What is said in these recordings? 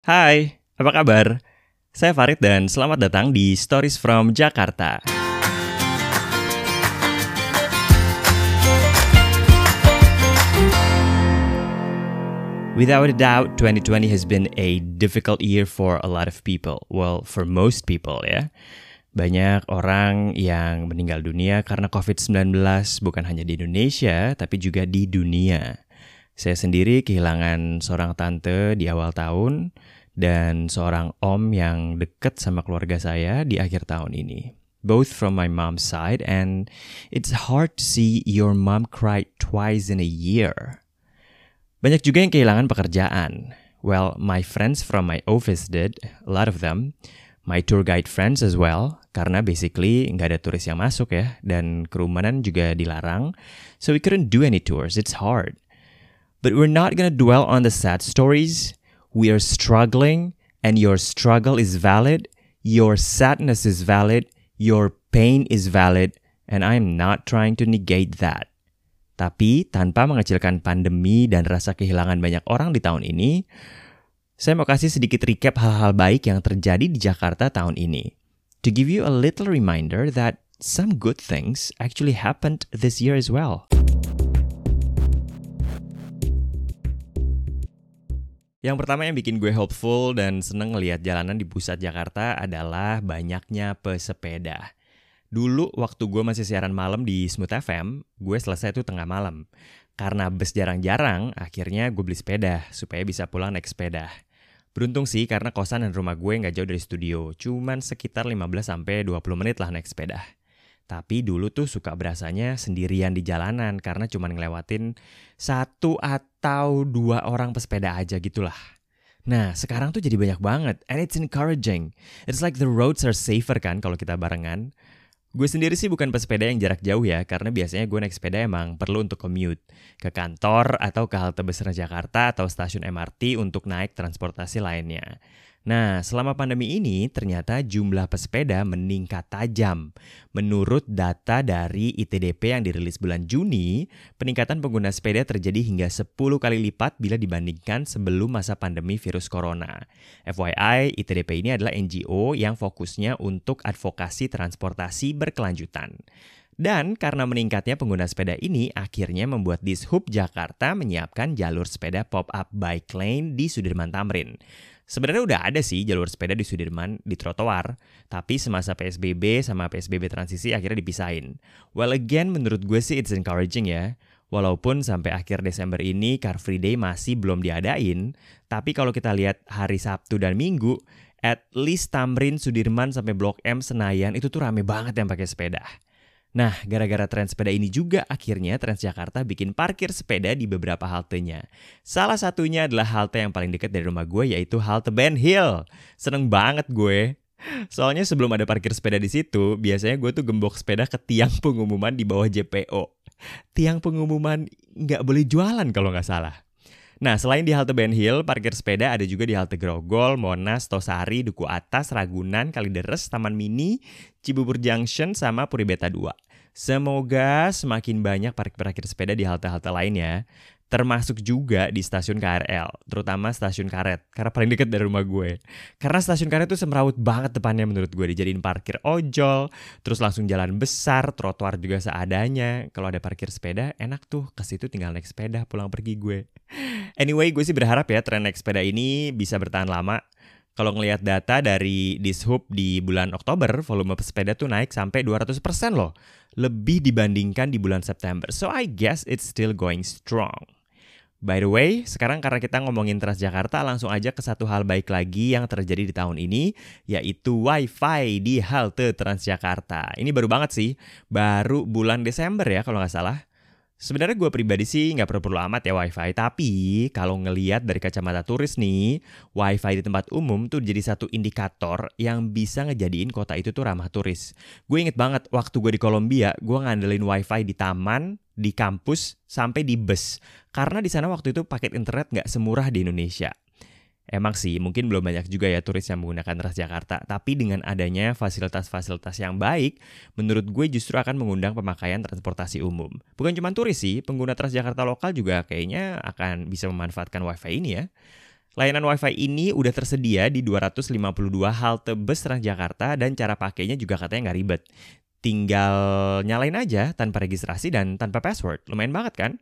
Hai, apa kabar? Saya Farid dan selamat datang di Stories from Jakarta. Without a doubt, 2020 has been a difficult year for a lot of people. Well, for most people ya. Banyak orang yang meninggal dunia karena COVID-19 bukan hanya di Indonesia, tapi juga di dunia. Saya sendiri kehilangan seorang tante di awal tahun dan seorang om yang dekat sama keluarga saya di akhir tahun ini. Both from my mom's side and it's hard to see your mom cry twice in a year. Banyak juga yang kehilangan pekerjaan. Well, my friends from my office did, a lot of them. My tour guide friends as well, karena basically nggak ada turis yang masuk ya, dan kerumunan juga dilarang. So we couldn't do any tours, it's hard. But we're not gonna dwell on the sad stories. We are struggling, and your struggle is valid, your sadness is valid, your pain is valid, and I'm not trying to negate that. Tapi tanpa mengecilkan pandemi dan rasa kehilangan banyak orang di tahun ini, saya mau kasih sedikit recap hal-hal baik yang terjadi di Jakarta tahun ini. To give you a little reminder that some good things actually happened this year as well. Yang pertama yang bikin gue hopeful dan seneng ngelihat jalanan di pusat Jakarta adalah banyaknya pesepeda. Dulu waktu gue masih siaran malam di Smooth FM, gue selesai tuh tengah malam. Karena bus jarang-jarang, akhirnya gue beli sepeda supaya bisa pulang naik sepeda. Beruntung sih karena kosan dan rumah gue nggak jauh dari studio, cuman sekitar 15-20 menit lah naik sepeda. Tapi dulu tuh suka berasanya sendirian di jalanan karena cuma ngelewatin satu atau dua orang pesepeda aja gitulah. Nah, sekarang tuh jadi banyak banget and it's encouraging. It's like the roads are safer kan kalau kita barengan. Gue sendiri sih bukan pesepeda yang jarak jauh ya, karena biasanya gue naik sepeda emang perlu untuk commute ke kantor atau ke halte bus Jakarta atau stasiun MRT untuk naik transportasi lainnya. Nah, selama pandemi ini ternyata jumlah pesepeda meningkat tajam. Menurut data dari ITDP yang dirilis bulan Juni, peningkatan pengguna sepeda terjadi hingga 10 kali lipat bila dibandingkan sebelum masa pandemi virus corona. FYI, ITDP ini adalah NGO yang fokusnya untuk advokasi transportasi berkelanjutan. Dan karena meningkatnya pengguna sepeda ini, akhirnya membuat Dishub Jakarta menyiapkan jalur sepeda pop-up bike lane di Sudirman Tamrin. Sebenarnya udah ada sih jalur sepeda di Sudirman di trotoar, tapi semasa PSBB sama PSBB transisi akhirnya dipisahin. Well again menurut gue sih it's encouraging ya. Walaupun sampai akhir Desember ini Car Free Day masih belum diadain, tapi kalau kita lihat hari Sabtu dan Minggu, at least Tamrin, Sudirman sampai Blok M Senayan itu tuh rame banget yang pakai sepeda. Nah, gara-gara tren sepeda ini juga akhirnya Transjakarta bikin parkir sepeda di beberapa haltenya. Salah satunya adalah halte yang paling dekat dari rumah gue yaitu halte Ben Hill. Seneng banget gue. Soalnya sebelum ada parkir sepeda di situ, biasanya gue tuh gembok sepeda ke tiang pengumuman di bawah JPO. Tiang pengumuman nggak boleh jualan kalau nggak salah. Nah, selain di halte Ben Hill, parkir sepeda ada juga di halte Grogol, Monas, Tosari, Duku Atas, Ragunan, Kalideres, Taman Mini, Cibubur Junction, sama Puri Beta 2. Semoga semakin banyak parkir-parkir sepeda di halte-halte lainnya, termasuk juga di stasiun KRL, terutama stasiun karet, karena paling dekat dari rumah gue. Karena stasiun karet tuh semrawut banget depannya menurut gue, dijadiin parkir ojol, terus langsung jalan besar, trotoar juga seadanya. Kalau ada parkir sepeda, enak tuh, ke situ tinggal naik sepeda, pulang pergi gue. Anyway, gue sih berharap ya tren naik sepeda ini bisa bertahan lama. Kalau ngelihat data dari Dishub di bulan Oktober, volume pesepeda tuh naik sampai 200% loh. Lebih dibandingkan di bulan September. So I guess it's still going strong. By the way, sekarang karena kita ngomongin Transjakarta, langsung aja ke satu hal baik lagi yang terjadi di tahun ini, yaitu WiFi di halte Transjakarta. Ini baru banget sih, baru bulan Desember ya kalau nggak salah. Sebenarnya gue pribadi sih nggak perlu-perlu amat ya wifi, tapi kalau ngeliat dari kacamata turis nih, wifi di tempat umum tuh jadi satu indikator yang bisa ngejadiin kota itu tuh ramah turis. Gue inget banget waktu gue di Kolombia, gue ngandelin wifi di taman, di kampus, sampai di bus. Karena di sana waktu itu paket internet nggak semurah di Indonesia. Emang sih, mungkin belum banyak juga ya turis yang menggunakan Transjakarta, tapi dengan adanya fasilitas-fasilitas yang baik, menurut gue justru akan mengundang pemakaian transportasi umum. Bukan cuma turis sih, pengguna Transjakarta lokal juga kayaknya akan bisa memanfaatkan WiFi ini ya. Layanan WiFi ini udah tersedia di 252 halte bus Transjakarta dan cara pakainya juga katanya nggak ribet. Tinggal nyalain aja tanpa registrasi dan tanpa password. Lumayan banget kan?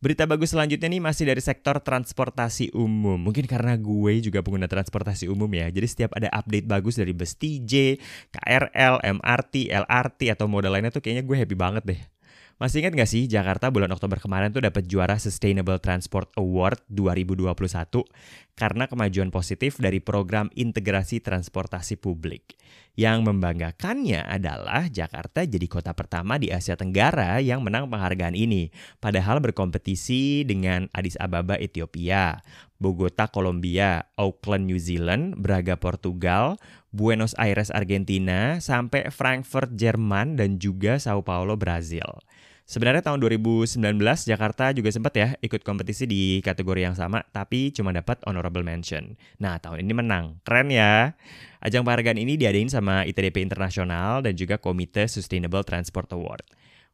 Berita bagus selanjutnya nih masih dari sektor transportasi umum. Mungkin karena gue juga pengguna transportasi umum ya. Jadi setiap ada update bagus dari bus TJ, KRL, MRT, LRT atau moda lainnya tuh kayaknya gue happy banget deh. Masih ingat gak sih Jakarta bulan Oktober kemarin tuh dapat juara Sustainable Transport Award 2021 karena kemajuan positif dari program integrasi transportasi publik. Yang membanggakannya adalah Jakarta jadi kota pertama di Asia Tenggara yang menang penghargaan ini, padahal berkompetisi dengan Addis Ababa Ethiopia, Bogota Kolombia, Auckland New Zealand, Braga Portugal, Buenos Aires Argentina, sampai Frankfurt Jerman dan juga Sao Paulo Brazil. Sebenarnya tahun 2019 Jakarta juga sempat ya ikut kompetisi di kategori yang sama tapi cuma dapat honorable mention. Nah, tahun ini menang. Keren ya. Ajang penghargaan ini diadain sama ITDP Internasional dan juga Komite Sustainable Transport Award.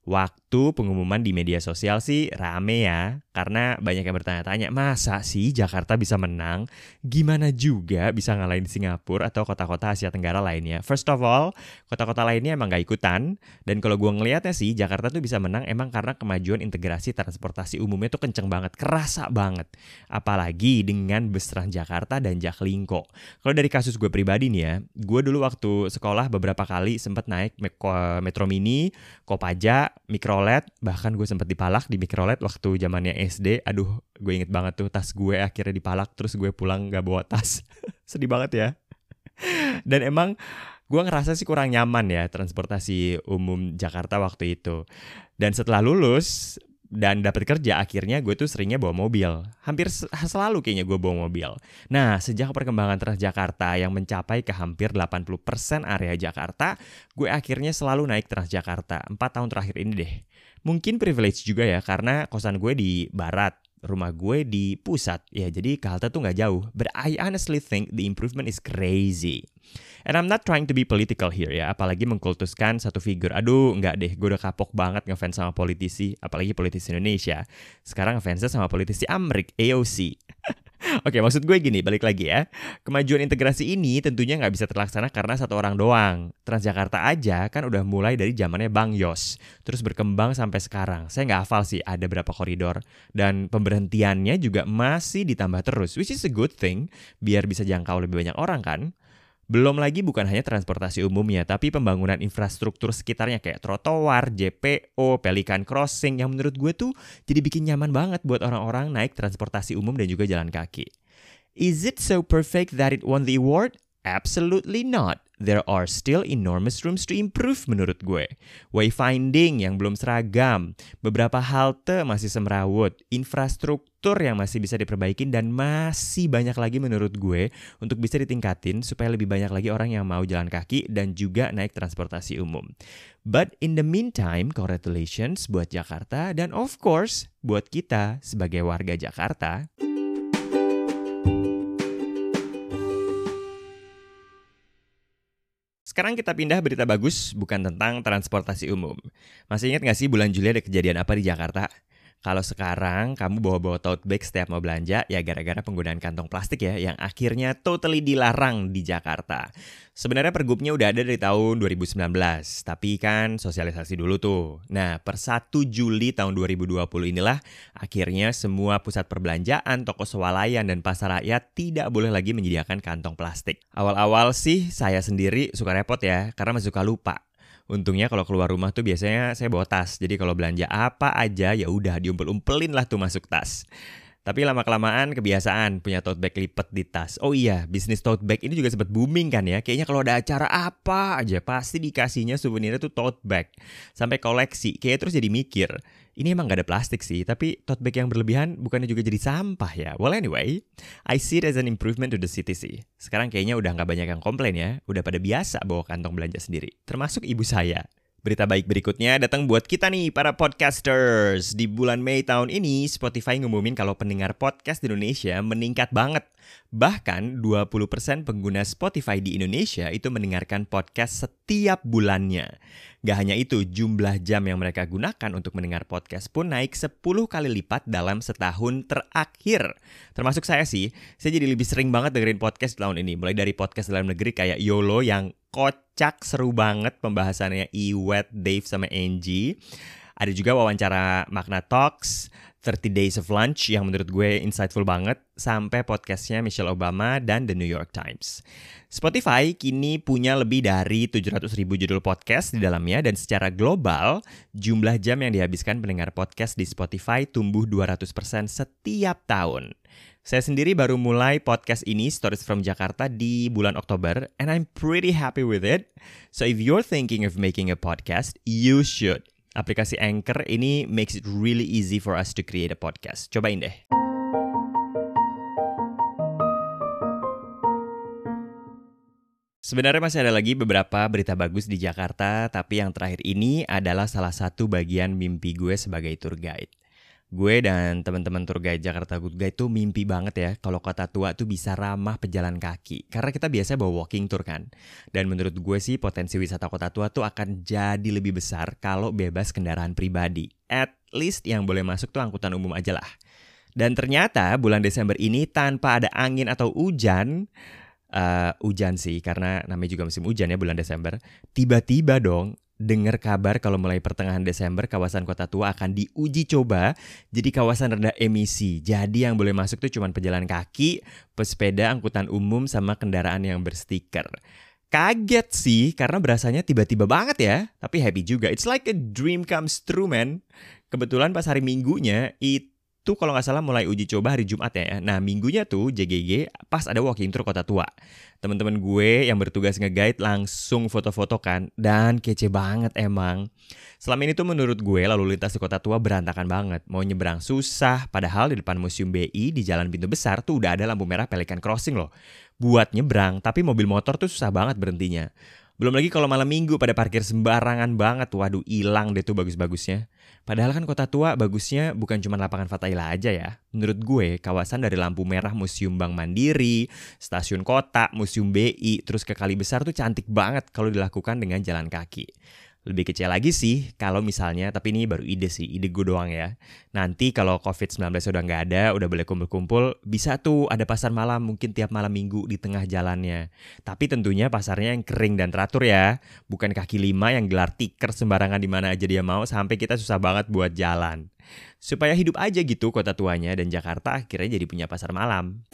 Waktu pengumuman di media sosial sih rame ya, karena banyak yang bertanya-tanya, masa sih Jakarta bisa menang? Gimana juga bisa ngalahin Singapura atau kota-kota Asia Tenggara lainnya? First of all, kota-kota lainnya emang gak ikutan, dan kalau gue ngelihatnya sih, Jakarta tuh bisa menang emang karena kemajuan integrasi transportasi umumnya tuh kenceng banget, kerasa banget. Apalagi dengan bus Transjakarta dan Jaklingko. Kalau dari kasus gue pribadi nih ya, gue dulu waktu sekolah beberapa kali sempat naik Metro Mini, Kopaja, mikrolet bahkan gue sempet dipalak di mikrolet waktu zamannya SD aduh gue inget banget tuh tas gue akhirnya dipalak terus gue pulang gak bawa tas. Sedih banget ya. Dan emang gue ngerasa sih kurang nyaman ya transportasi umum Jakarta waktu itu. Dan setelah lulus dan dapat kerja akhirnya gue tuh seringnya bawa mobil. Hampir selalu kayaknya gue bawa mobil. Nah sejak perkembangan Transjakarta yang mencapai ke hampir 80% area Jakarta gue akhirnya selalu naik Transjakarta. 4 tahun terakhir ini deh. Mungkin privilege juga ya karena kosan gue di barat rumah gue di pusat. Ya jadi ke halte tuh nggak jauh. But I honestly think the improvement is crazy. And I'm not trying to be political here ya. Apalagi mengkultuskan satu figur. Aduh nggak deh. Gue udah kapok banget ngefans sama politisi. Apalagi politisi Indonesia. Sekarang ngefansnya sama politisi Amrik AOC Oke, maksud gue gini, balik lagi ya. Kemajuan integrasi ini tentunya nggak bisa terlaksana karena satu orang doang. Transjakarta aja kan udah mulai dari zamannya Bang Yos, terus berkembang sampai sekarang. Saya nggak hafal sih ada berapa koridor, dan pemberhentiannya juga masih ditambah terus, which is a good thing, biar bisa jangkau lebih banyak orang kan. Belum lagi bukan hanya transportasi umumnya, tapi pembangunan infrastruktur sekitarnya kayak trotoar, JPO, Pelikan Crossing yang menurut gue tuh jadi bikin nyaman banget buat orang-orang naik transportasi umum dan juga jalan kaki. Is it so perfect that it won the award? Absolutely not there are still enormous rooms to improve menurut gue. Wayfinding yang belum seragam, beberapa halte masih semrawut, infrastruktur yang masih bisa diperbaiki dan masih banyak lagi menurut gue untuk bisa ditingkatin supaya lebih banyak lagi orang yang mau jalan kaki dan juga naik transportasi umum. But in the meantime, congratulations buat Jakarta dan of course buat kita sebagai warga Jakarta. Sekarang kita pindah berita bagus, bukan tentang transportasi umum. Masih ingat gak sih bulan Juli ada kejadian apa di Jakarta? Kalau sekarang kamu bawa-bawa tote bag setiap mau belanja, ya gara-gara penggunaan kantong plastik ya, yang akhirnya totally dilarang di Jakarta. Sebenarnya pergubnya udah ada dari tahun 2019, tapi kan sosialisasi dulu tuh. Nah, per 1 Juli tahun 2020 inilah akhirnya semua pusat perbelanjaan, toko swalayan, dan pasar rakyat tidak boleh lagi menyediakan kantong plastik. Awal-awal sih saya sendiri suka repot ya, karena masih suka lupa. Untungnya kalau keluar rumah tuh biasanya saya bawa tas. Jadi kalau belanja apa aja ya udah diumpel-umpelin lah tuh masuk tas. Tapi lama-kelamaan kebiasaan punya tote bag lipet di tas. Oh iya, bisnis tote bag ini juga sempat booming kan ya. Kayaknya kalau ada acara apa aja pasti dikasihnya souvenirnya tuh tote bag. Sampai koleksi, kayak terus jadi mikir. Ini emang gak ada plastik sih, tapi tote bag yang berlebihan bukannya juga jadi sampah ya. Well anyway, I see it as an improvement to the city sih. Sekarang kayaknya udah gak banyak yang komplain ya. Udah pada biasa bawa kantong belanja sendiri. Termasuk ibu saya. Berita baik berikutnya datang buat kita nih para podcasters. Di bulan Mei tahun ini Spotify ngumumin kalau pendengar podcast di Indonesia meningkat banget. Bahkan 20% pengguna Spotify di Indonesia itu mendengarkan podcast setiap bulannya. Gak hanya itu, jumlah jam yang mereka gunakan untuk mendengar podcast pun naik 10 kali lipat dalam setahun terakhir. Termasuk saya sih, saya jadi lebih sering banget dengerin podcast tahun ini. Mulai dari podcast dalam negeri kayak YOLO yang kocak seru banget pembahasannya Iwet, Dave, sama Angie. Ada juga wawancara Magna Talks, 30 Days of Lunch yang menurut gue insightful banget, sampai podcastnya Michelle Obama dan The New York Times. Spotify kini punya lebih dari 700 ribu judul podcast di dalamnya dan secara global, jumlah jam yang dihabiskan pendengar podcast di Spotify tumbuh 200% setiap tahun. Saya sendiri baru mulai podcast ini, Stories from Jakarta, di bulan Oktober, and I'm pretty happy with it. So if you're thinking of making a podcast, you should. Aplikasi Anchor ini makes it really easy for us to create a podcast. Cobain deh. Sebenarnya masih ada lagi beberapa berita bagus di Jakarta, tapi yang terakhir ini adalah salah satu bagian mimpi gue sebagai tour guide. Gue dan teman-teman tour guide Jakarta Good Guide tuh mimpi banget ya kalau kota tua tuh bisa ramah pejalan kaki. Karena kita biasa bawa walking tour kan. Dan menurut gue sih potensi wisata kota tua tuh akan jadi lebih besar kalau bebas kendaraan pribadi. At least yang boleh masuk tuh angkutan umum aja lah. Dan ternyata bulan Desember ini tanpa ada angin atau hujan, uh, hujan sih karena namanya juga musim hujan ya bulan Desember. Tiba-tiba dong dengar kabar kalau mulai pertengahan Desember kawasan Kota Tua akan diuji coba jadi kawasan rendah emisi. Jadi yang boleh masuk tuh cuma pejalan kaki, pesepeda, angkutan umum sama kendaraan yang berstiker. Kaget sih karena berasanya tiba-tiba banget ya, tapi happy juga. It's like a dream comes true man. Kebetulan pas hari Minggunya itu itu kalau nggak salah mulai uji coba hari Jumat ya. Nah minggunya tuh JGG pas ada walking tour kota tua. Teman-teman gue yang bertugas nge-guide langsung foto-foto kan dan kece banget emang. Selama ini tuh menurut gue lalu lintas di kota tua berantakan banget. Mau nyebrang susah, padahal di depan Museum BI di Jalan Pintu Besar tuh udah ada lampu merah Pelikan Crossing loh. Buat nyebrang, tapi mobil motor tuh susah banget berhentinya. Belum lagi kalau malam minggu pada parkir sembarangan banget, waduh hilang deh tuh bagus-bagusnya. Padahal kan kota tua bagusnya bukan cuma lapangan Fatahila aja ya. Menurut gue, kawasan dari lampu merah Museum Bank Mandiri, Stasiun Kota, Museum BI, terus ke Kali Besar tuh cantik banget kalau dilakukan dengan jalan kaki. Lebih kecil lagi sih kalau misalnya, tapi ini baru ide sih, ide gue doang ya. Nanti kalau COVID-19 udah nggak ada, udah boleh kumpul-kumpul, bisa tuh ada pasar malam mungkin tiap malam minggu di tengah jalannya. Tapi tentunya pasarnya yang kering dan teratur ya. Bukan kaki lima yang gelar tiker sembarangan di mana aja dia mau sampai kita susah banget buat jalan. Supaya hidup aja gitu kota tuanya dan Jakarta akhirnya jadi punya pasar malam.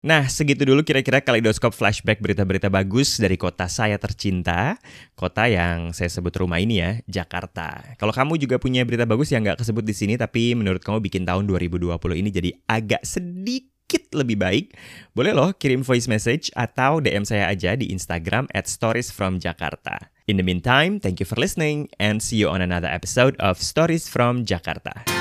Nah, segitu dulu kira-kira kaleidoskop flashback berita-berita bagus dari kota saya tercinta, kota yang saya sebut rumah ini ya, Jakarta. Kalau kamu juga punya berita bagus yang nggak kesebut di sini, tapi menurut kamu bikin tahun 2020 ini jadi agak sedikit lebih baik, boleh loh kirim voice message atau DM saya aja di Instagram at Stories from Jakarta. In the meantime, thank you for listening and see you on another episode of Stories from Jakarta.